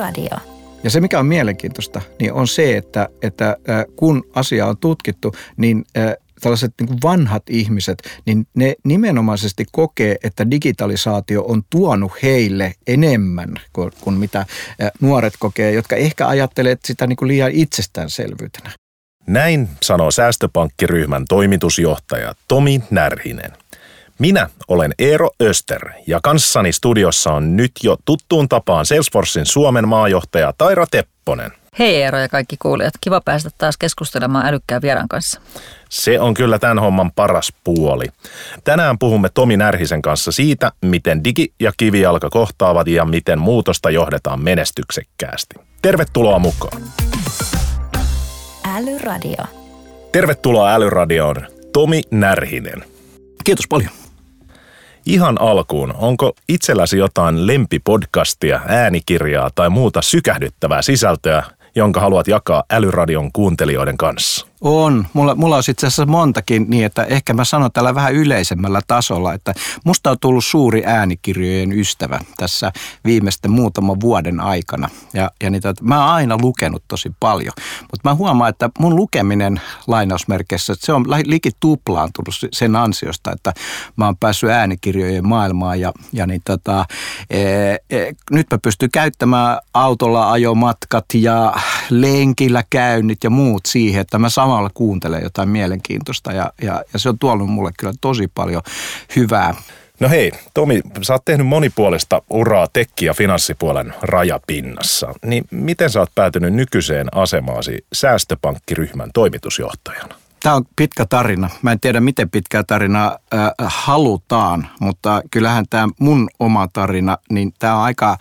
Älyradio. Ja se, mikä on mielenkiintoista, niin on se, että, että kun asia on tutkittu, niin tällaiset niin vanhat ihmiset, niin ne nimenomaisesti kokee, että digitalisaatio on tuonut heille enemmän kuin, kuin mitä nuoret kokee, jotka ehkä ajattelee sitä niin kuin liian itsestäänselvyytenä. Näin sanoo säästöpankkiryhmän toimitusjohtaja Tomi Närhinen. Minä olen Eero Öster ja kanssani studiossa on nyt jo tuttuun tapaan Salesforcein Suomen maajohtaja Taira Tepponen. Hei Eero ja kaikki kuulijat, kiva päästä taas keskustelemaan älykkään vieran kanssa. Se on kyllä tämän homman paras puoli. Tänään puhumme Tomi Närhisen kanssa siitä, miten digi- ja kivijalka kohtaavat ja miten muutosta johdetaan menestyksekkäästi. Tervetuloa mukaan. Älyradio. Tervetuloa Älyradioon, Tomi Närhinen. Kiitos paljon. Ihan alkuun, onko itselläsi jotain lempipodcastia, äänikirjaa tai muuta sykähdyttävää sisältöä, jonka haluat jakaa Älyradion kuuntelijoiden kanssa? On. Mulla, mulla on itse asiassa montakin niin, että ehkä mä sanon tällä vähän yleisemmällä tasolla, että musta on tullut suuri äänikirjojen ystävä tässä viimeisten muutaman vuoden aikana. Ja, ja niitä, mä oon aina lukenut tosi paljon, mutta mä huomaan, että mun lukeminen lainausmerkeissä, että se on liki tuplaantunut sen ansiosta, että mä oon päässyt äänikirjojen maailmaan ja, ja niin tota, e, e, nyt mä pystyn käyttämään autolla ajomatkat ja lenkillä käynnit ja muut siihen, että mä saan samalla kuuntelee jotain mielenkiintoista ja, ja, ja se on tuonut mulle kyllä tosi paljon hyvää. No hei, Tomi, sä oot tehnyt monipuolista uraa tekki- ja finanssipuolen rajapinnassa. Niin miten sä oot päätynyt nykyiseen asemaasi säästöpankkiryhmän toimitusjohtajana? Tämä on pitkä tarina. Mä en tiedä, miten pitkä tarina äh, halutaan, mutta kyllähän tämä mun oma tarina, niin tämä on aika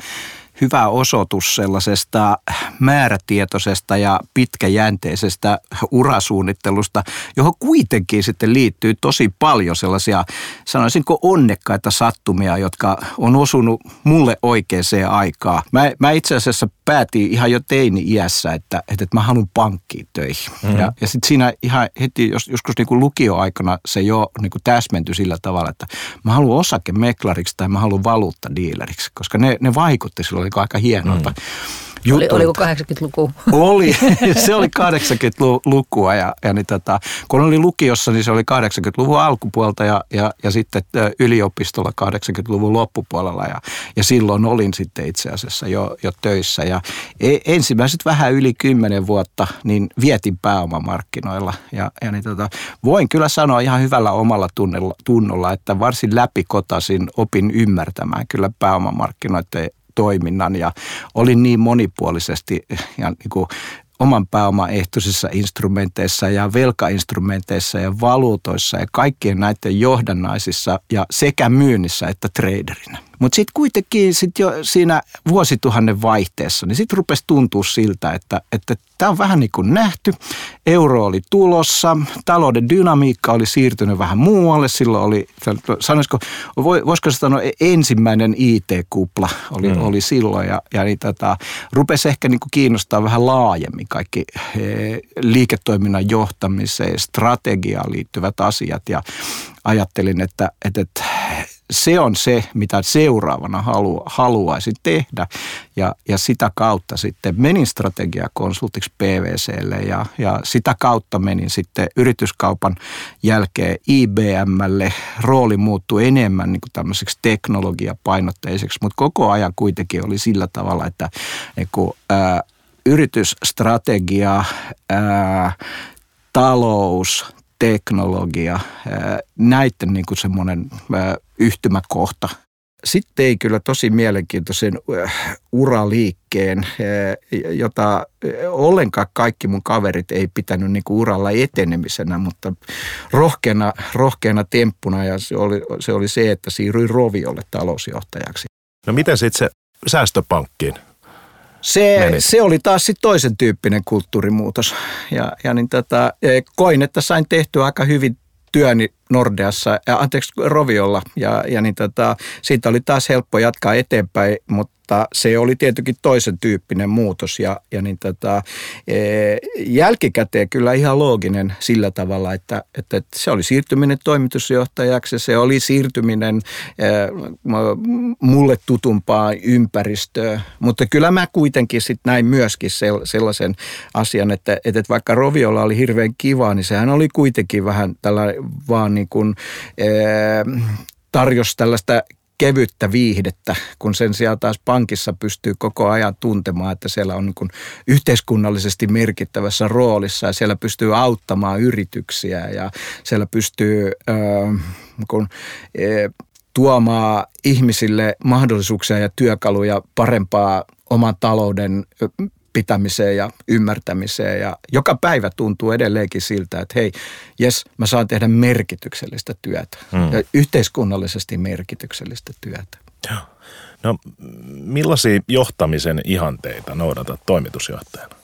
hyvä osoitus sellaisesta määrätietoisesta ja pitkäjänteisestä urasuunnittelusta, johon kuitenkin sitten liittyy tosi paljon sellaisia, sanoisinko onnekkaita sattumia, jotka on osunut mulle oikeaan aikaan. Mä, mä itse asiassa päätin ihan jo teini-iässä, että, että, että mä haluan pankkiin töihin. Mm-hmm. Ja, ja sitten siinä ihan heti, jos, joskus niin kuin lukioaikana se jo niin kuin täsmentyi sillä tavalla, että mä haluan osakemeklariksi tai mä haluan valuuttadiileriksi, koska ne, ne vaikutti silloin aika hienolta. Mm. Oli, oliko 80-luku? Oli, se oli 80-lukua ja, ja niin tota, kun oli lukiossa, niin se oli 80-luvun alkupuolta ja, ja, ja sitten yliopistolla 80-luvun loppupuolella ja, ja silloin olin sitten itse asiassa jo, jo töissä ja e, ensimmäiset vähän yli kymmenen vuotta niin vietin pääomamarkkinoilla ja, ja niin tota, voin kyllä sanoa ihan hyvällä omalla tunnolla, tunnolla että varsin läpikotasin opin ymmärtämään kyllä pääomamarkkinoiden toiminnan ja olin niin monipuolisesti ja niin kuin oman pääoman ehtoisissa instrumenteissa ja velkainstrumenteissa ja valuutoissa ja kaikkien näiden johdannaisissa ja sekä myynnissä että traderinä. Mutta sitten kuitenkin sit jo siinä vuosituhannen vaihteessa, niin sitten rupesi tuntua siltä, että että tämä on vähän niin kuin nähty. Euro oli tulossa, talouden dynamiikka oli siirtynyt vähän muualle. Silloin oli, sanoisiko, voisiko sanoa ensimmäinen IT-kupla oli, mm. oli silloin. Ja, ja niin tota, rupesi ehkä niin kuin kiinnostaa vähän laajemmin kaikki liiketoiminnan johtamiseen, strategiaan liittyvät asiat. Ja ajattelin, että, että, että se on se, mitä seuraavana halu, haluaisin tehdä. Ja, ja sitä kautta sitten menin strategiakonsultiksi PVClle ja, ja sitä kautta menin sitten yrityskaupan jälkeen IBMlle. Rooli muuttui enemmän niin kuin tämmöiseksi teknologiapainotteiseksi, mutta koko ajan kuitenkin oli sillä tavalla, että niin kuin, ää, yritysstrategia, ää, talous, teknologia, näiden niin kuin semmoinen yhtymäkohta. Sitten ei kyllä tosi mielenkiintoisen uraliikkeen, jota ollenkaan kaikki mun kaverit ei pitänyt niin uralla etenemisenä, mutta rohkeana, rohkeana temppuna ja se oli, se oli se, että siirryin Roviolle talousjohtajaksi. No miten sitten se säästöpankkiin? Se, se oli taas sitten toisen tyyppinen kulttuurimuutos. Ja, ja niin tota, e, koin, että sain tehtyä aika hyvin työni Nordeassa, anteeksi Roviolla. Ja, ja niin tota, siitä oli taas helppo jatkaa eteenpäin, mutta se oli tietenkin toisen tyyppinen muutos. Ja, ja niin tota, e, jälkikäteen kyllä ihan looginen sillä tavalla, että, että, että se oli siirtyminen toimitusjohtajaksi, se oli siirtyminen e, mulle tutumpaa ympäristöä, mutta kyllä mä kuitenkin sitten näin myöskin sellaisen asian, että, että vaikka Roviolla oli hirveän kiva, niin sehän oli kuitenkin vähän tällä vaan niin kuin, e, tarjosi tällaista kevyttä viihdettä, kun sen sijaan taas pankissa pystyy koko ajan tuntemaan, että siellä on niin yhteiskunnallisesti merkittävässä roolissa ja siellä pystyy auttamaan yrityksiä ja siellä pystyy äh, kun, äh, tuomaan ihmisille mahdollisuuksia ja työkaluja parempaa oman talouden pitämiseen ja ymmärtämiseen. Ja joka päivä tuntuu edelleenkin siltä, että hei, jes, mä saan tehdä merkityksellistä työtä. Mm. Ja yhteiskunnallisesti merkityksellistä työtä. Joo. No, millaisia johtamisen ihanteita noudatat toimitusjohtajana?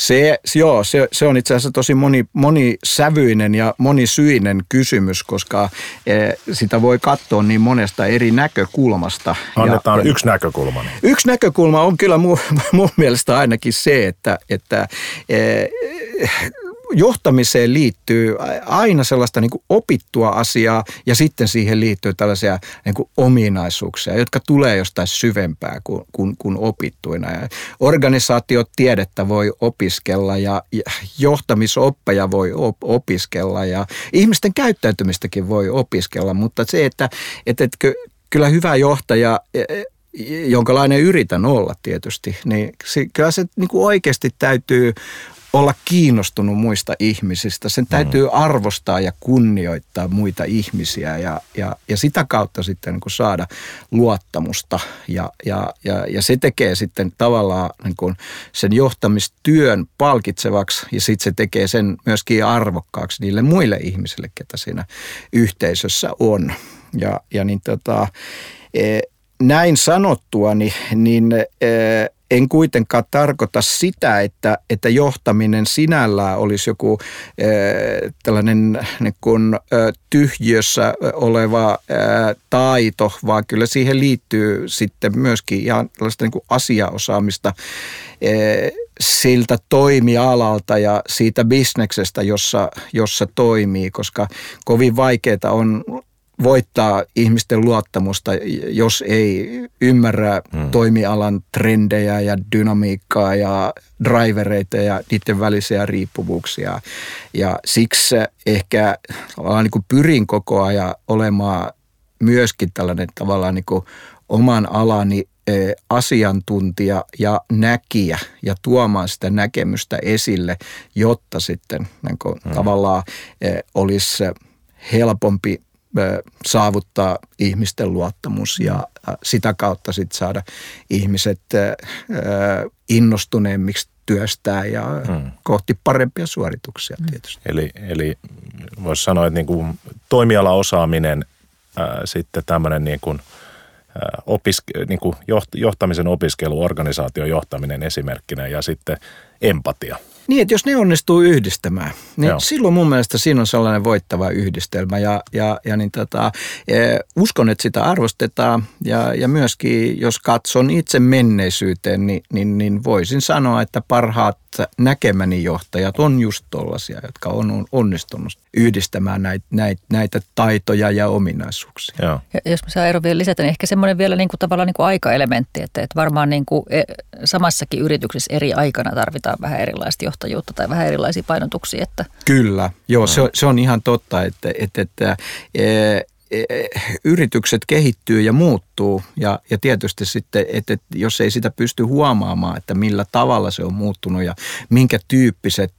Se, joo, se, se on itse asiassa tosi moni, monisävyinen ja monisyinen kysymys, koska e, sitä voi katsoa niin monesta eri näkökulmasta. Annetaan ja, yksi näkökulma. Niin. Yksi näkökulma on kyllä mun, mun mielestä ainakin se, että, että e, johtamiseen liittyy aina sellaista niin kuin opittua asiaa ja sitten siihen liittyy tällaisia niin kuin ominaisuuksia, jotka tulee jostain syvempää kuin, kuin, kuin opittuina. Ja organisaatiotiedettä voi opiskella ja johtamisoppeja voi op- opiskella ja ihmisten käyttäytymistäkin voi opiskella, mutta se, että, että, että kyllä hyvä johtaja e, e, jonkalainen yritän olla tietysti, niin kyllä se niin kuin oikeasti täytyy olla kiinnostunut muista ihmisistä. Sen täytyy mm. arvostaa ja kunnioittaa muita ihmisiä ja, ja, ja sitä kautta sitten niin kuin saada luottamusta. Ja, ja, ja, ja se tekee sitten tavallaan niin kuin sen johtamistyön palkitsevaksi ja sitten se tekee sen myöskin arvokkaaksi niille muille ihmisille, ketä siinä yhteisössä on. Ja, ja niin tota, e, näin sanottua, niin, niin e, en kuitenkaan tarkoita sitä, että, että johtaminen sinällään olisi joku äh, tällainen niin kuin, äh, tyhjössä oleva äh, taito, vaan kyllä siihen liittyy sitten myöskin ihan tällaista niin kuin asiaosaamista äh, siltä toimialalta ja siitä bisneksestä, jossa, jossa toimii, koska kovin vaikeaa on voittaa ihmisten luottamusta, jos ei ymmärrä hmm. toimialan trendejä ja dynamiikkaa ja drivereita ja niiden välisiä riippuvuuksia. Ja siksi ehkä niin kuin pyrin koko ajan olemaan myöskin tällainen tavallaan niin kuin oman alani e, asiantuntija ja näkijä ja tuomaan sitä näkemystä esille, jotta sitten niin kuin hmm. tavallaan e, olisi helpompi saavuttaa ihmisten luottamus ja sitä kautta sitten saada ihmiset innostuneemmiksi työstää ja hmm. kohti parempia suorituksia hmm. tietysti. Eli, eli voisi sanoa, että niin kuin toimialaosaaminen, ää, sitten tämmöinen niin kuin, ää, opiske, niin kuin johtamisen opiskelu, organisaation johtaminen esimerkkinä ja sitten empatia – niin, että jos ne onnistuu yhdistämään, niin Joo. silloin mun mielestä siinä on sellainen voittava yhdistelmä. Ja, ja, ja niin tota, e, uskon, että sitä arvostetaan ja, ja myöskin jos katson itse menneisyyteen, niin, niin, niin voisin sanoa, että parhaat näkemäni johtajat on just tollaisia, jotka on onnistunut yhdistämään näitä, näitä, näitä taitoja ja ominaisuuksia. Joo. Ja jos mä saan Eero vielä lisätä, niin ehkä semmoinen vielä niin kuin tavallaan niin kuin aikaelementti, että, että varmaan niin kuin e, samassakin yrityksessä eri aikana tarvitaan vähän erilaista johtajuutta tai vähän erilaisia painotuksia. Että... Kyllä, joo, se, on, se on ihan totta, että, että, että e, yritykset kehittyy ja muuttuu ja, ja tietysti sitten, että, että jos ei sitä pysty huomaamaan, että millä tavalla se on muuttunut ja minkä tyyppiset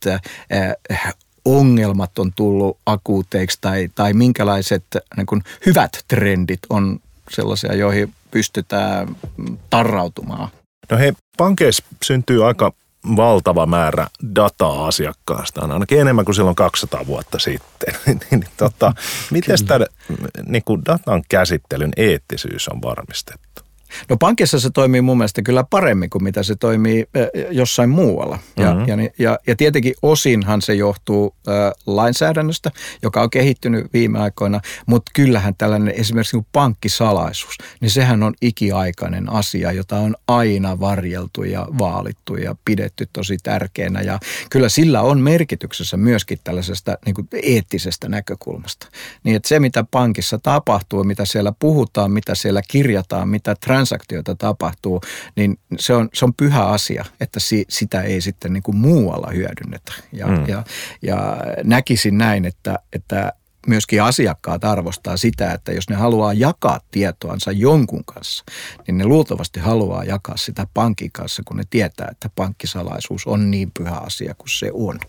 ongelmat on tullut akuuteiksi tai, tai minkälaiset niin kuin hyvät trendit on sellaisia, joihin pystytään tarrautumaan. No hei, pankeissa syntyy aika valtava määrä dataa asiakkaasta, ainakin enemmän kuin silloin 200 vuotta sitten. niin, niin tota, miten tämä niin kuin datan käsittelyn eettisyys on varmistettu? No pankissa se toimii mun mielestä kyllä paremmin kuin mitä se toimii jossain muualla. Ja, mm-hmm. ja, ja, ja tietenkin osinhan se johtuu äh, lainsäädännöstä, joka on kehittynyt viime aikoina, mutta kyllähän tällainen esimerkiksi niin pankkisalaisuus, niin sehän on ikiaikainen asia, jota on aina varjeltu ja vaalittu ja pidetty tosi tärkeänä. Ja kyllä sillä on merkityksessä myöskin tällaisesta niin kuin eettisestä näkökulmasta. Niin että se, mitä pankissa tapahtuu, mitä siellä puhutaan, mitä siellä kirjataan, mitä transaktioita tapahtuu, niin se on, se on pyhä asia, että si, sitä ei sitten niin kuin muualla hyödynnetä. Ja, mm. ja, ja näkisin näin, että, että myöskin asiakkaat arvostaa sitä, että jos ne haluaa jakaa tietoansa jonkun kanssa, niin ne luultavasti haluaa jakaa sitä pankin kanssa, kun ne tietää, että pankkisalaisuus on niin pyhä asia kuin se on.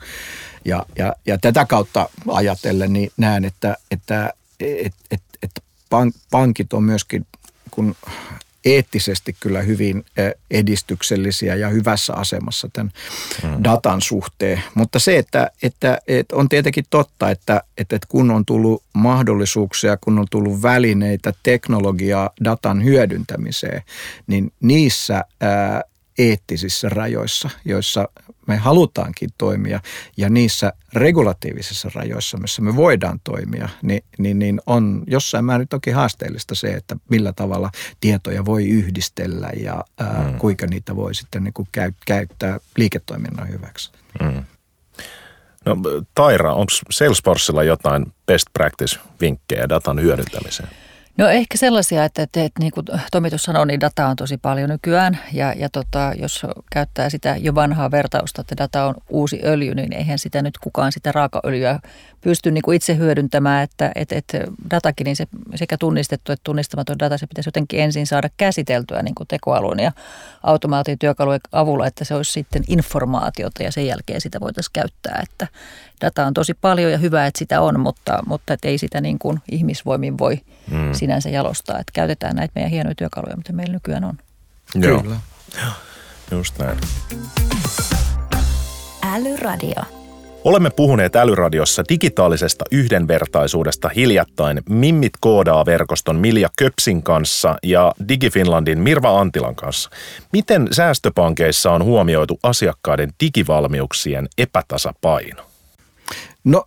Ja, ja, ja tätä kautta ajatellen niin näen, että, että et, et, et pankit on myöskin kun eettisesti kyllä hyvin edistyksellisiä ja hyvässä asemassa tämän mm. datan suhteen. Mutta se, että, että, että on tietenkin totta, että, että kun on tullut mahdollisuuksia, kun on tullut välineitä, teknologiaa datan hyödyntämiseen, niin niissä ää, eettisissä rajoissa, joissa me halutaankin toimia ja niissä regulatiivisissa rajoissa, missä me voidaan toimia, niin, niin, niin on jossain määrin toki haasteellista se, että millä tavalla tietoja voi yhdistellä ja ää, mm. kuinka niitä voi sitten niin kuin käy, käyttää liiketoiminnan hyväksi. Mm. No Taira, onko Salesforcella jotain best practice-vinkkejä datan hyödyntämiseen? No ehkä sellaisia, että, että, että niin kuin Tomi tuossa sanoi, niin dataa on tosi paljon nykyään. Ja, ja tota, jos käyttää sitä jo vanhaa vertausta, että data on uusi öljy, niin eihän sitä nyt kukaan sitä raakaöljyä pysty niin kuin itse hyödyntämään. Että, että, että datakin, niin se sekä tunnistettu että tunnistamaton data, se pitäisi jotenkin ensin saada käsiteltyä niin kuin tekoälyn ja automaatiotyökalujen avulla, että se olisi sitten informaatiota ja sen jälkeen sitä voitaisiin käyttää. Että data on tosi paljon ja hyvä, että sitä on, mutta, mutta että ei sitä niin kuin ihmisvoimin voi mm. sinänsä jalostaa. Että käytetään näitä meidän hienoja työkaluja, mitä meillä nykyään on. Joo. Kyllä. Just näin. Älyradio. Olemme puhuneet älyradiossa digitaalisesta yhdenvertaisuudesta hiljattain Mimmit koodaa verkoston Milja Köpsin kanssa ja DigiFinlandin Mirva Antilan kanssa. Miten säästöpankeissa on huomioitu asiakkaiden digivalmiuksien epätasapaino? No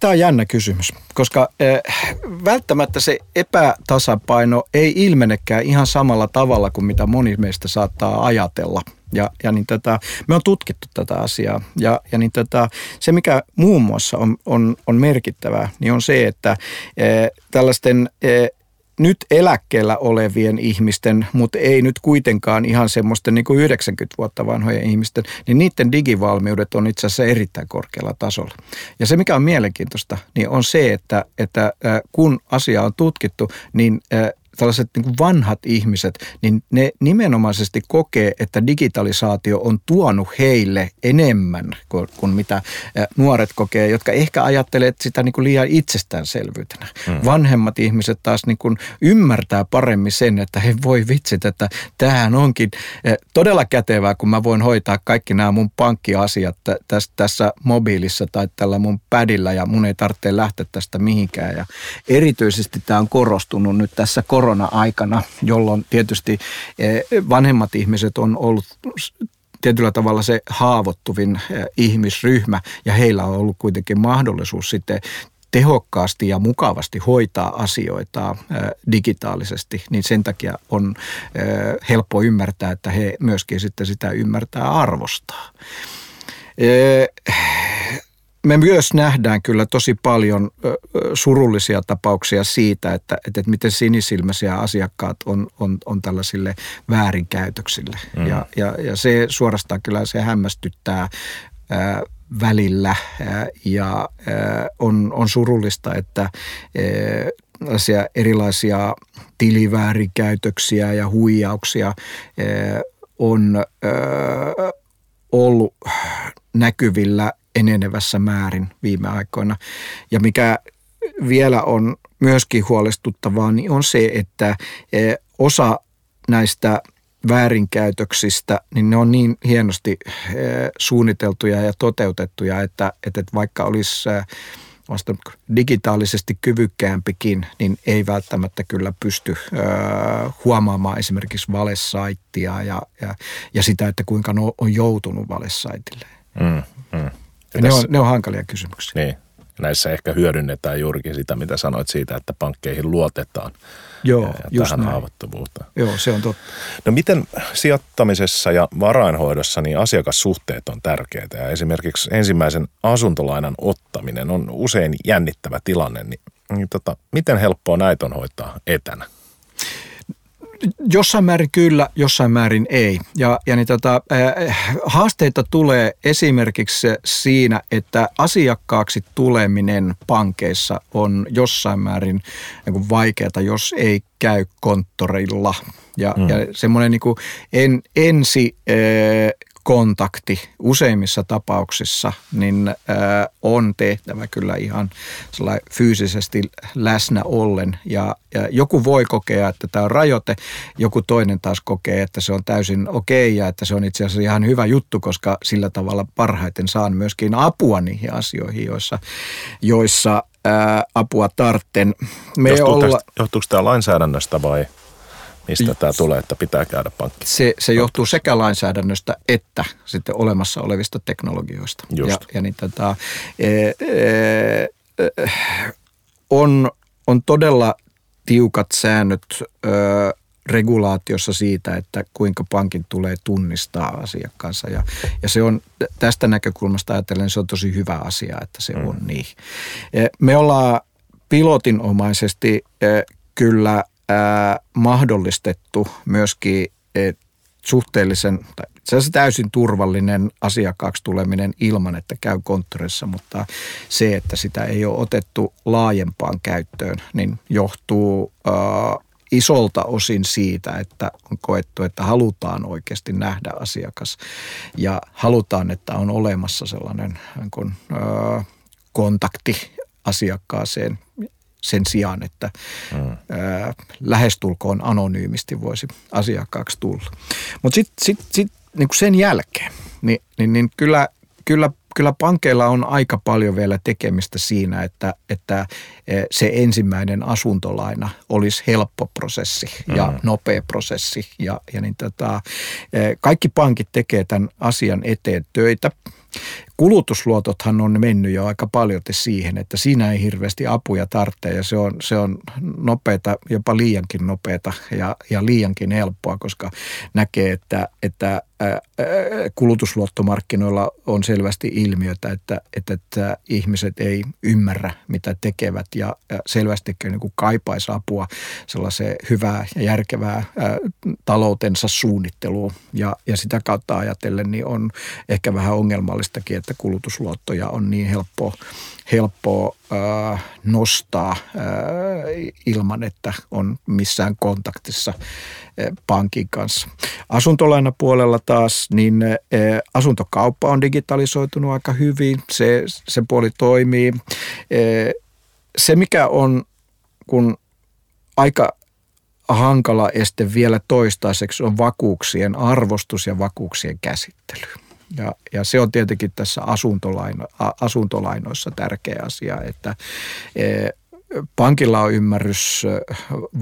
tämä on jännä kysymys, koska äh, välttämättä se epätasapaino ei ilmenekään ihan samalla tavalla kuin mitä moni meistä saattaa ajatella – ja, ja niin tätä, me on tutkittu tätä asiaa. Ja, ja niin tätä, se mikä muun muassa on, on, on merkittävää, niin on se, että e, tällaisten e, nyt eläkkeellä olevien ihmisten, mutta ei nyt kuitenkaan ihan semmoisten niin kuin 90 vuotta vanhojen ihmisten, niin niiden digivalmiudet on itse asiassa erittäin korkealla tasolla. Ja se, mikä on mielenkiintoista, niin on se, että, että kun asia on tutkittu, niin tällaiset niin kuin vanhat ihmiset, niin ne nimenomaisesti kokee, että digitalisaatio on tuonut heille enemmän kuin, kuin mitä nuoret kokee, jotka ehkä ajattelee sitä niin kuin liian itsestäänselvyytenä. Hmm. Vanhemmat ihmiset taas niin kuin ymmärtää paremmin sen, että he voi vitsit, että tämähän onkin todella kätevää, kun mä voin hoitaa kaikki nämä mun pankkiasiat tässä, tässä mobiilissa tai tällä mun pädillä ja mun ei tarvitse lähteä tästä mihinkään. Ja erityisesti tämä on korostunut nyt tässä korona korona-aikana, jolloin tietysti eh, vanhemmat ihmiset on ollut tietyllä tavalla se haavoittuvin eh, ihmisryhmä ja heillä on ollut kuitenkin mahdollisuus sitten tehokkaasti ja mukavasti hoitaa asioita eh, digitaalisesti, niin sen takia on helppo ymmärtää, että he myöskin sitten sitä ymmärtää arvostaa me myös nähdään kyllä tosi paljon surullisia tapauksia siitä, että, että miten sinisilmäisiä asiakkaat on, on, on tällaisille väärinkäytöksille. Mm. Ja, ja, ja se suorastaan kyllä se hämmästyttää ää, välillä ää, ja ää, on, on surullista, että ää, erilaisia tiliväärinkäytöksiä ja huijauksia ää, on ää, ollut näkyvillä enenevässä määrin viime aikoina. Ja mikä vielä on myöskin huolestuttavaa, niin on se, että e, osa näistä väärinkäytöksistä, niin ne on niin hienosti e, suunniteltuja ja toteutettuja, että, että vaikka olisi e, vasta digitaalisesti kyvykkäämpikin, niin ei välttämättä kyllä pysty ö, huomaamaan esimerkiksi valesaittia ja, ja, ja sitä, että kuinka on joutunut valesaitille. Mm, mm. Ja ne, on, ne on hankalia kysymyksiä. Niin. Näissä ehkä hyödynnetään juurikin sitä, mitä sanoit siitä, että pankkeihin luotetaan – Joo, ja just tähän näin. haavoittuvuuteen. Joo, se on totta. No miten sijoittamisessa ja varainhoidossa niin asiakassuhteet on tärkeitä ja esimerkiksi ensimmäisen asuntolainan ottaminen on usein jännittävä tilanne, niin, niin tota, miten helppoa näitä on hoitaa etänä? Jossain määrin kyllä, jossain määrin ei. Ja, ja niin tota, äh, haasteita tulee esimerkiksi siinä, että asiakkaaksi tuleminen pankeissa on jossain määrin niin vaikeaa, jos ei käy konttorilla. Ja, mm. ja semmoinen niin en, ensi äh, kontakti useimmissa tapauksissa niin on tehtävä kyllä ihan fyysisesti läsnä ollen. Ja, ja joku voi kokea, että tämä on rajoite, joku toinen taas kokee, että se on täysin okei okay ja että se on itse asiassa ihan hyvä juttu, koska sillä tavalla parhaiten saan myöskin apua niihin asioihin, joissa, joissa ää, apua tartten. Me Johtuu olla... johtuuko tämä lainsäädännöstä vai – Mistä tämä tulee, että pitää käydä pankki? Se, se johtuu sekä lainsäädännöstä että sitten olemassa olevista teknologioista. Just. Ja, ja niin tätä, e, e, on, on todella tiukat säännöt ö, regulaatiossa siitä, että kuinka pankin tulee tunnistaa asiakkaansa. Ja, ja se on tästä näkökulmasta ajatellen se on tosi hyvä asia, että se mm. on niin. E, me ollaan pilotinomaisesti kyllä ää, mahdollistettu myöskin et, suhteellisen, tai itse asiassa täysin turvallinen asiakkaaksi tuleminen ilman, että käy konttorissa, mutta se, että sitä ei ole otettu laajempaan käyttöön, niin johtuu ää, isolta osin siitä, että on koettu, että halutaan oikeasti nähdä asiakas ja halutaan, että on olemassa sellainen niin kuin, ää, kontakti asiakkaaseen sen sijaan, että mm. ää, lähestulkoon anonyymisti voisi asiakkaaksi tulla. Mutta sitten sit, sit, niin sen jälkeen, niin, niin, niin kyllä, kyllä, kyllä pankeilla on aika paljon vielä tekemistä siinä, että, että se ensimmäinen asuntolaina olisi helppo prosessi ja mm. nopea prosessi. Ja, ja niin tota, kaikki pankit tekee tämän asian eteen töitä. Kulutusluotothan on mennyt jo aika paljon siihen, että siinä ei hirveästi apuja tarvitse ja se on, se on nopeata, jopa liiankin nopeata ja, ja liiankin helppoa, koska näkee, että, että kulutusluottomarkkinoilla on selvästi ilmiötä, että, että, että ihmiset ei ymmärrä, mitä tekevät ja selvästikin niin kaipaisi apua sellaiseen hyvää ja järkevää taloutensa suunnitteluun. Ja, ja sitä kautta ajatellen niin on ehkä vähän ongelmallistakin, että kulutusluottoja on niin helppo, helppo äh, nostaa äh, ilman, että on missään kontaktissa äh, pankin kanssa. Asuntolainapuolella taas, niin äh, asuntokauppa on digitalisoitunut aika hyvin, se, se puoli toimii. Äh, se, mikä on, kun aika hankala este vielä toistaiseksi on vakuuksien arvostus ja vakuuksien käsittely. Ja, ja se on tietenkin tässä asuntolaino, asuntolainoissa tärkeä asia, että e, pankilla on ymmärrys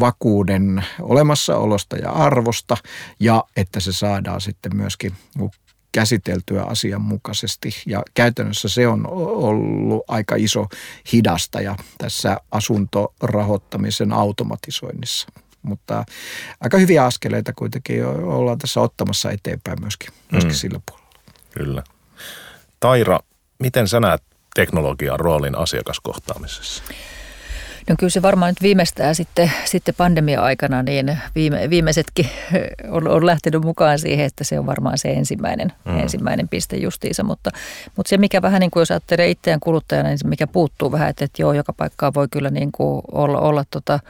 vakuuden olemassaolosta ja arvosta ja että se saadaan sitten myöskin käsiteltyä asianmukaisesti. Ja käytännössä se on ollut aika iso hidastaja tässä asuntorahoittamisen automatisoinnissa. Mutta aika hyviä askeleita kuitenkin ollaan tässä ottamassa eteenpäin myöskin, myöskin mm. sillä puolella. Kyllä. Taira, miten sä näet teknologian roolin asiakaskohtaamisessa? No kyllä se varmaan nyt viimeistään sitten, sitten pandemia-aikana, niin viime, viimeisetkin on, on lähtenyt mukaan siihen, että se on varmaan se ensimmäinen, mm. ensimmäinen piste justiinsa. Mutta, mutta se, mikä vähän niin kuin jos ajattelee itseään kuluttajana, niin se mikä puuttuu vähän, että, että joo, joka paikkaa voi kyllä niin kuin olla, olla tota,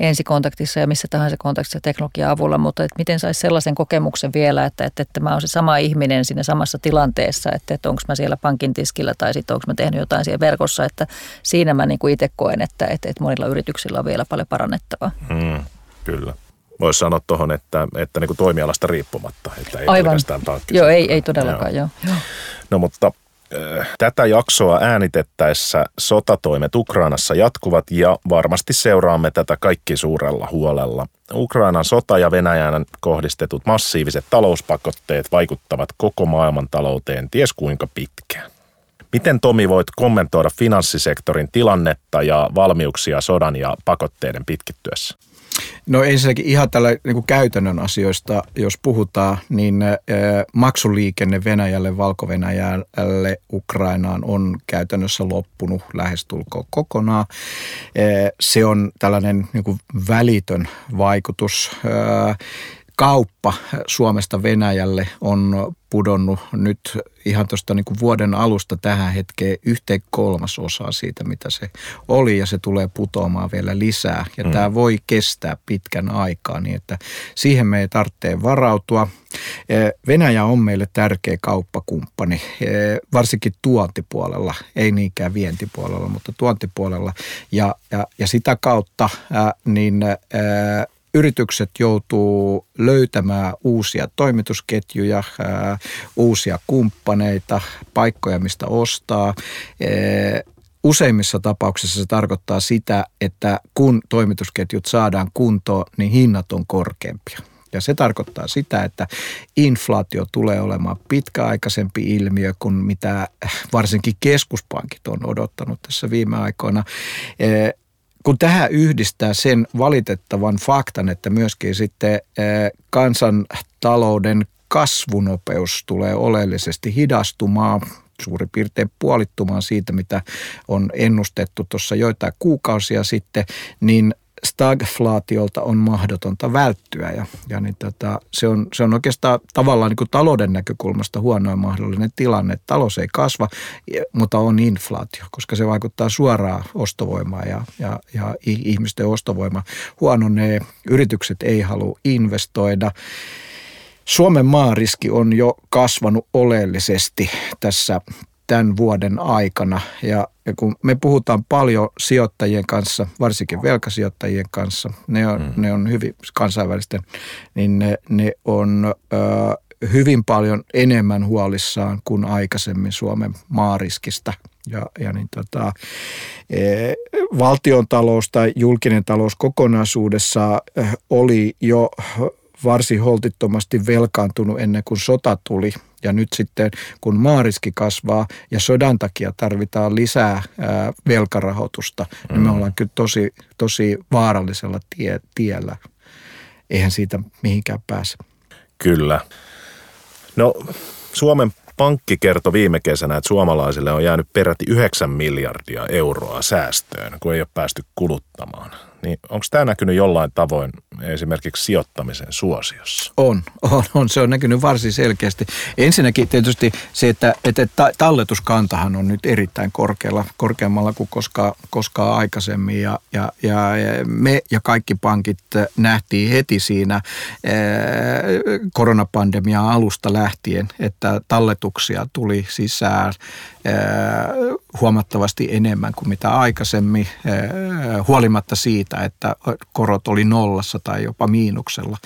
ensikontaktissa ja missä tahansa kontaktissa teknologian avulla, mutta että miten saisi sellaisen kokemuksen vielä, että, että, että mä oon se sama ihminen siinä samassa tilanteessa, että, että onko mä siellä pankin tiskillä tai sitten onko mä tehnyt jotain siellä verkossa, että siinä mä niin kuin itse koen, että, että, että monilla yrityksillä on vielä paljon parannettavaa. Mm, kyllä. Voisi sanoa tuohon, että, että niin kuin toimialasta riippumatta, että ei Aivan. Joo, ei, ei todellakaan, joo. joo. No mutta Tätä jaksoa äänitettäessä sotatoimet Ukrainassa jatkuvat ja varmasti seuraamme tätä kaikki suurella huolella. Ukrainan sota ja Venäjän kohdistetut massiiviset talouspakotteet vaikuttavat koko maailman talouteen ties kuinka pitkään. Miten Tomi voit kommentoida finanssisektorin tilannetta ja valmiuksia sodan ja pakotteiden pitkittyessä? No ensinnäkin ihan tällä niin kuin käytännön asioista, jos puhutaan, niin ä, maksuliikenne Venäjälle, Valko-Venäjälle, Ukrainaan on käytännössä loppunut lähestulkoon kokonaan. Ä, se on tällainen niin kuin välitön vaikutus. Ä, kauppa Suomesta Venäjälle on pudonnut nyt ihan tuosta niin vuoden alusta tähän hetkeen yhteen kolmasosaa siitä, mitä se oli ja se tulee putoamaan vielä lisää. Ja mm. tämä voi kestää pitkän aikaa niin, että siihen me ei tarvitse varautua. Venäjä on meille tärkeä kauppakumppani, varsinkin tuontipuolella, ei niinkään vientipuolella, mutta tuontipuolella. Ja, ja, ja sitä kautta niin yritykset joutuu löytämään uusia toimitusketjuja, ää, uusia kumppaneita, paikkoja, mistä ostaa. Useimmissa tapauksissa se tarkoittaa sitä, että kun toimitusketjut saadaan kuntoon, niin hinnat on korkeampia. Ja se tarkoittaa sitä, että inflaatio tulee olemaan pitkäaikaisempi ilmiö kuin mitä varsinkin keskuspankit on odottanut tässä viime aikoina kun tähän yhdistää sen valitettavan faktan, että myöskin sitten eh, kansantalouden kasvunopeus tulee oleellisesti hidastumaan, suurin piirtein puolittumaan siitä, mitä on ennustettu tuossa joitain kuukausia sitten, niin stagflaatiolta on mahdotonta välttyä ja, ja niin tota, se, on, se on oikeastaan tavallaan niin kuin talouden näkökulmasta huonoin mahdollinen tilanne. Talous ei kasva, mutta on inflaatio, koska se vaikuttaa suoraan ostovoimaan ja, ja, ja ihmisten ostovoima huononee. Yritykset ei halua investoida. Suomen maariski on jo kasvanut oleellisesti tässä tämän vuoden aikana. Ja, ja kun me puhutaan paljon sijoittajien kanssa, varsinkin velkasijoittajien kanssa, ne on, mm. ne on hyvin kansainvälisten, niin ne, ne on ö, hyvin paljon enemmän huolissaan kuin aikaisemmin Suomen maariskistä. Ja, ja niin tota, e, valtion talous tai julkinen talous kokonaisuudessa oli jo varsin holtittomasti velkaantunut ennen kuin sota tuli. Ja nyt sitten, kun maariski kasvaa ja sodan takia tarvitaan lisää ää, velkarahoitusta, mm. niin me mm. ollaan kyllä tosi, tosi vaarallisella tie, tiellä. Eihän siitä mihinkään pääse. Kyllä. No Suomen Pankki kertoi viime kesänä, että suomalaisille on jäänyt peräti 9 miljardia euroa säästöön, kun ei ole päästy kuluttamaan. Niin onko tämä näkynyt jollain tavoin esimerkiksi sijoittamisen suosiossa? On, on, on. Se on näkynyt varsin selkeästi. Ensinnäkin tietysti se, että, että talletuskantahan on nyt erittäin korkealla, korkeammalla kuin koskaan, koskaan aikaisemmin. Ja, ja, ja me ja kaikki pankit nähtiin heti siinä koronapandemian alusta lähtien, että talletuksia tuli sisään huomattavasti enemmän kuin mitä aikaisemmin, huolimatta siitä, että korot oli nollassa tai jopa miinuksella.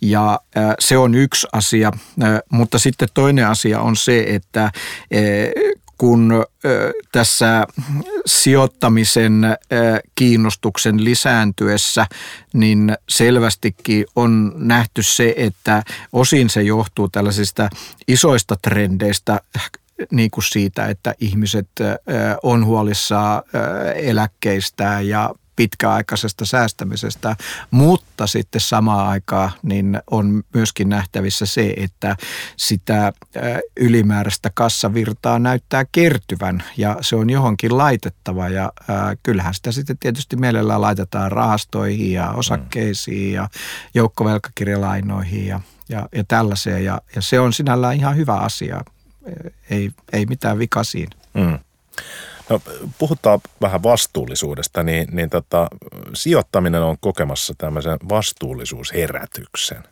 Ja se on yksi asia, mutta sitten toinen asia on se, että kun tässä sijoittamisen kiinnostuksen lisääntyessä, niin selvästikin on nähty se, että osin se johtuu tällaisista isoista trendeistä, niin kuin siitä, että ihmiset on huolissaan eläkkeistä ja pitkäaikaisesta säästämisestä, mutta sitten samaan aikaan niin on myöskin nähtävissä se, että sitä ylimääräistä kassavirtaa näyttää kertyvän ja se on johonkin laitettava ja kyllähän sitä sitten tietysti mielellään laitetaan rahastoihin ja osakkeisiin ja joukkovelkakirjalainoihin ja, ja, ja tällaiseen ja, ja se on sinällään ihan hyvä asia ei, ei mitään vika siinä. Mm. No, puhutaan vähän vastuullisuudesta, niin, niin tota, sijoittaminen on kokemassa tämmöisen vastuullisuusherätyksen.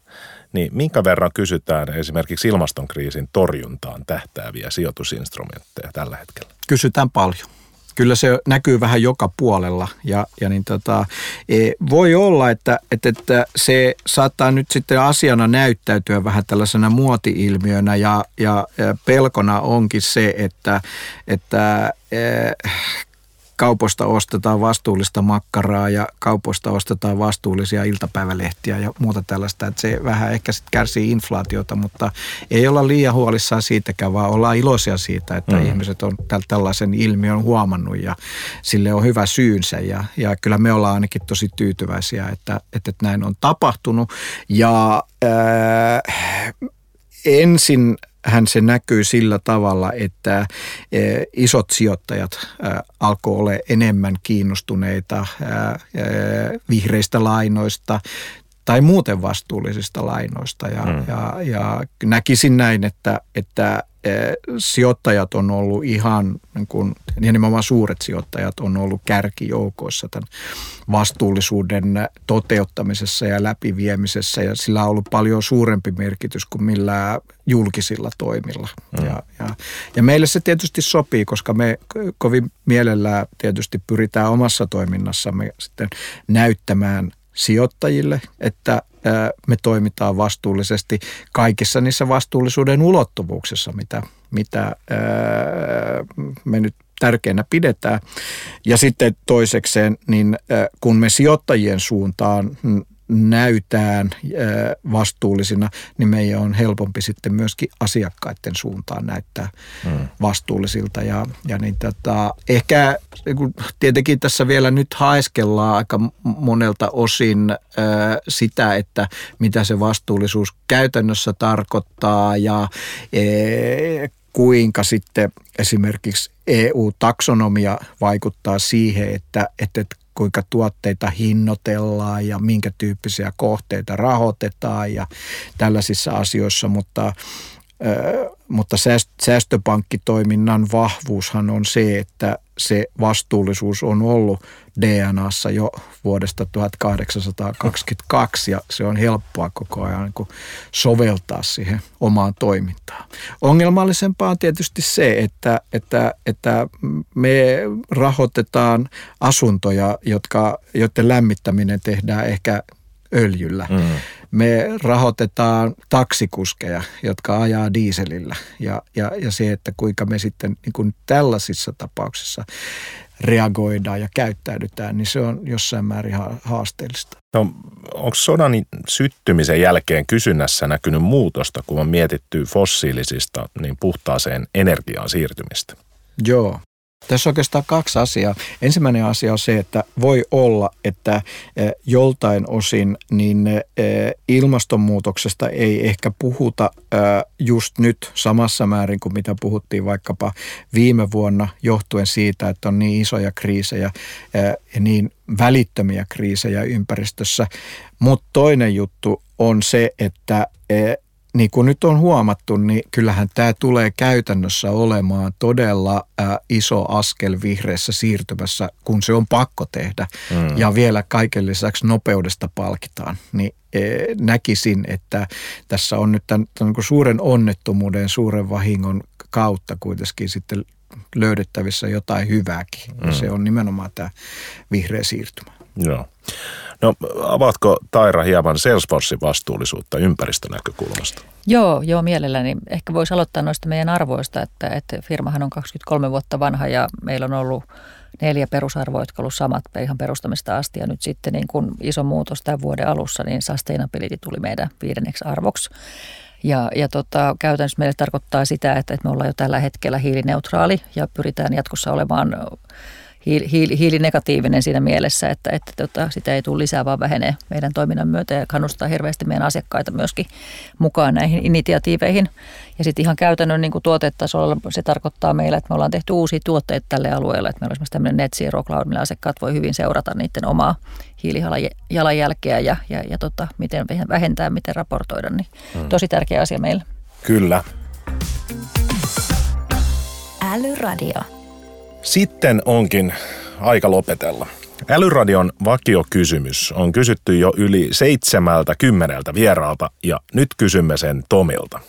Niin minkä verran kysytään esimerkiksi ilmastonkriisin torjuntaan tähtääviä sijoitusinstrumentteja tällä hetkellä? Kysytään paljon. Kyllä se näkyy vähän joka puolella. Ja, ja niin tota, e, voi olla, että, että, että se saattaa nyt sitten asiana näyttäytyä vähän tällaisena muoti-ilmiönä ja, ja, pelkona onkin se, että, että e, kaupoista ostetaan vastuullista makkaraa ja kaupoista ostetaan vastuullisia iltapäivälehtiä ja muuta tällaista. Että se vähän ehkä sitten kärsii inflaatiota, mutta ei olla liian huolissaan siitäkään, vaan ollaan iloisia siitä, että mm. ihmiset on tällaisen ilmiön huomannut ja sille on hyvä syynsä. Ja, ja kyllä me ollaan ainakin tosi tyytyväisiä, että, että näin on tapahtunut. Ja ää, ensin hän se näkyy sillä tavalla, että isot sijoittajat alkoi olla enemmän kiinnostuneita vihreistä lainoista tai muuten vastuullisista lainoista. Ja, mm. ja, ja näkisin näin, että, että sijoittajat on ollut ihan, niin kuin, nimenomaan suuret sijoittajat on ollut kärkijoukoissa tämän vastuullisuuden toteuttamisessa ja läpiviemisessä ja sillä on ollut paljon suurempi merkitys kuin millään julkisilla toimilla. Mm. Ja, ja, ja meille se tietysti sopii, koska me kovin mielellään tietysti pyritään omassa toiminnassamme sitten näyttämään sijoittajille, että me toimitaan vastuullisesti kaikissa niissä vastuullisuuden ulottuvuuksissa, mitä, mitä me nyt tärkeänä pidetään. Ja sitten toisekseen, niin kun me sijoittajien suuntaan näytään vastuullisina, niin meidän on helpompi sitten myöskin asiakkaiden suuntaan näyttää hmm. vastuullisilta. Ja, ja niin tota, ehkä niin tietenkin tässä vielä nyt haeskellaan aika monelta osin sitä, että mitä se vastuullisuus käytännössä tarkoittaa ja kuinka sitten esimerkiksi EU-taksonomia vaikuttaa siihen, että, että kuinka tuotteita hinnoitellaan ja minkä tyyppisiä kohteita rahoitetaan ja tällaisissa asioissa, mutta mutta säästöpankkitoiminnan vahvuushan on se, että se vastuullisuus on ollut DNAssa jo vuodesta 1822 ja se on helppoa koko ajan niin soveltaa siihen omaan toimintaan. Ongelmallisempaa on tietysti se, että, että, että me rahoitetaan asuntoja, jotka, joiden lämmittäminen tehdään ehkä öljyllä. Mm. Me rahoitetaan taksikuskeja, jotka ajaa diiselillä ja, ja, ja se, että kuinka me sitten niin kuin tällaisissa tapauksissa reagoidaan ja käyttäydytään, niin se on jossain määrin haasteellista. No, onko sodan syttymisen jälkeen kysynnässä näkynyt muutosta, kun on mietitty fossiilisista niin puhtaaseen energiaan siirtymistä? Joo, tässä on oikeastaan kaksi asiaa. Ensimmäinen asia on se, että voi olla, että e, joltain osin niin e, ilmastonmuutoksesta ei ehkä puhuta e, just nyt samassa määrin kuin mitä puhuttiin vaikkapa viime vuonna johtuen siitä, että on niin isoja kriisejä ja niin välittömiä kriisejä ympäristössä. Mutta toinen juttu on se, että niin kuin nyt on huomattu, niin kyllähän tämä tulee käytännössä olemaan todella ä, iso askel vihreässä siirtymässä, kun se on pakko tehdä. Mm. Ja vielä kaiken lisäksi nopeudesta palkitaan. Niin e, näkisin, että tässä on nyt tämän, tämän niin suuren onnettomuuden, suuren vahingon kautta kuitenkin sitten löydettävissä jotain hyvääkin. Mm. se on nimenomaan tämä vihreä siirtymä. Joo. No avaatko Taira hieman Salesforcein vastuullisuutta ympäristönäkökulmasta? Joo, joo mielelläni. Ehkä voisi aloittaa noista meidän arvoista, että, että firmahan on 23 vuotta vanha ja meillä on ollut neljä perusarvoa, jotka ovat samat ihan perustamista asti. Ja nyt sitten niin kun iso muutos tämän vuoden alussa, niin sustainability tuli meidän viidenneksi arvoksi. Ja, ja tota, käytännössä meille tarkoittaa sitä, että, että me ollaan jo tällä hetkellä hiilineutraali ja pyritään jatkossa olemaan hiili, hiilinegatiivinen siinä mielessä, että, että tota, sitä ei tule lisää, vaan vähenee meidän toiminnan myötä ja kannustaa hirveästi meidän asiakkaita myöskin mukaan näihin initiatiiveihin. Ja sitten ihan käytännön niin kuin tuotetasolla se tarkoittaa meillä, että me ollaan tehty uusia tuotteita tälle alueelle, että meillä on esimerkiksi tämmöinen Net Zero Cloud, millä asiakkaat voi hyvin seurata niiden omaa hiilijalanjälkeä ja, ja, ja tota, miten vähentää, miten raportoida, niin hmm. tosi tärkeä asia meille. Kyllä. Älyradio. Sitten onkin aika lopetella. Älyradion vakiokysymys on kysytty jo yli seitsemältä kymmeneltä vieraalta ja nyt kysymme sen Tomilta.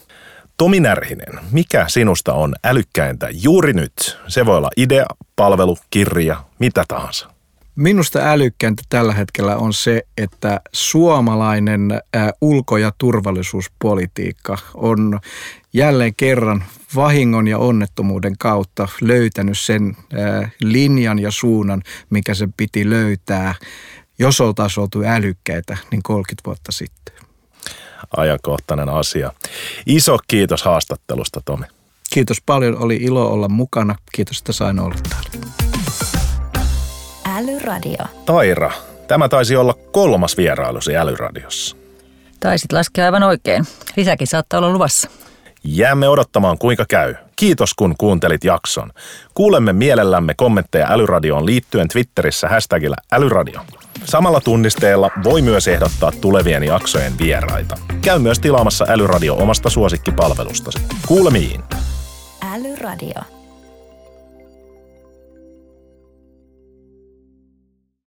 Tomi Närhinen, mikä sinusta on älykkäintä juuri nyt? Se voi olla idea, palvelu, kirja, mitä tahansa? Minusta älykkääntä tällä hetkellä on se, että suomalainen ulko- ja turvallisuuspolitiikka on jälleen kerran vahingon ja onnettomuuden kautta löytänyt sen linjan ja suunnan, mikä se piti löytää, jos oltaisiin oltu älykkäitä, niin 30 vuotta sitten. Ajankohtainen asia. Iso kiitos haastattelusta, Tomi. Kiitos paljon, oli ilo olla mukana. Kiitos, että sain olla täällä. Älyradio. Taira, tämä taisi olla kolmas vierailusi Älyradiossa. Taisit laskea aivan oikein. Lisäkin saattaa olla luvassa. Jäämme odottamaan kuinka käy. Kiitos kun kuuntelit jakson. Kuulemme mielellämme kommentteja Älyradioon liittyen Twitterissä hashtagillä Älyradio. Samalla tunnisteella voi myös ehdottaa tulevien jaksojen vieraita. Käy myös tilaamassa Älyradio omasta suosikkipalvelustasi. Kuulemiin! Älyradio.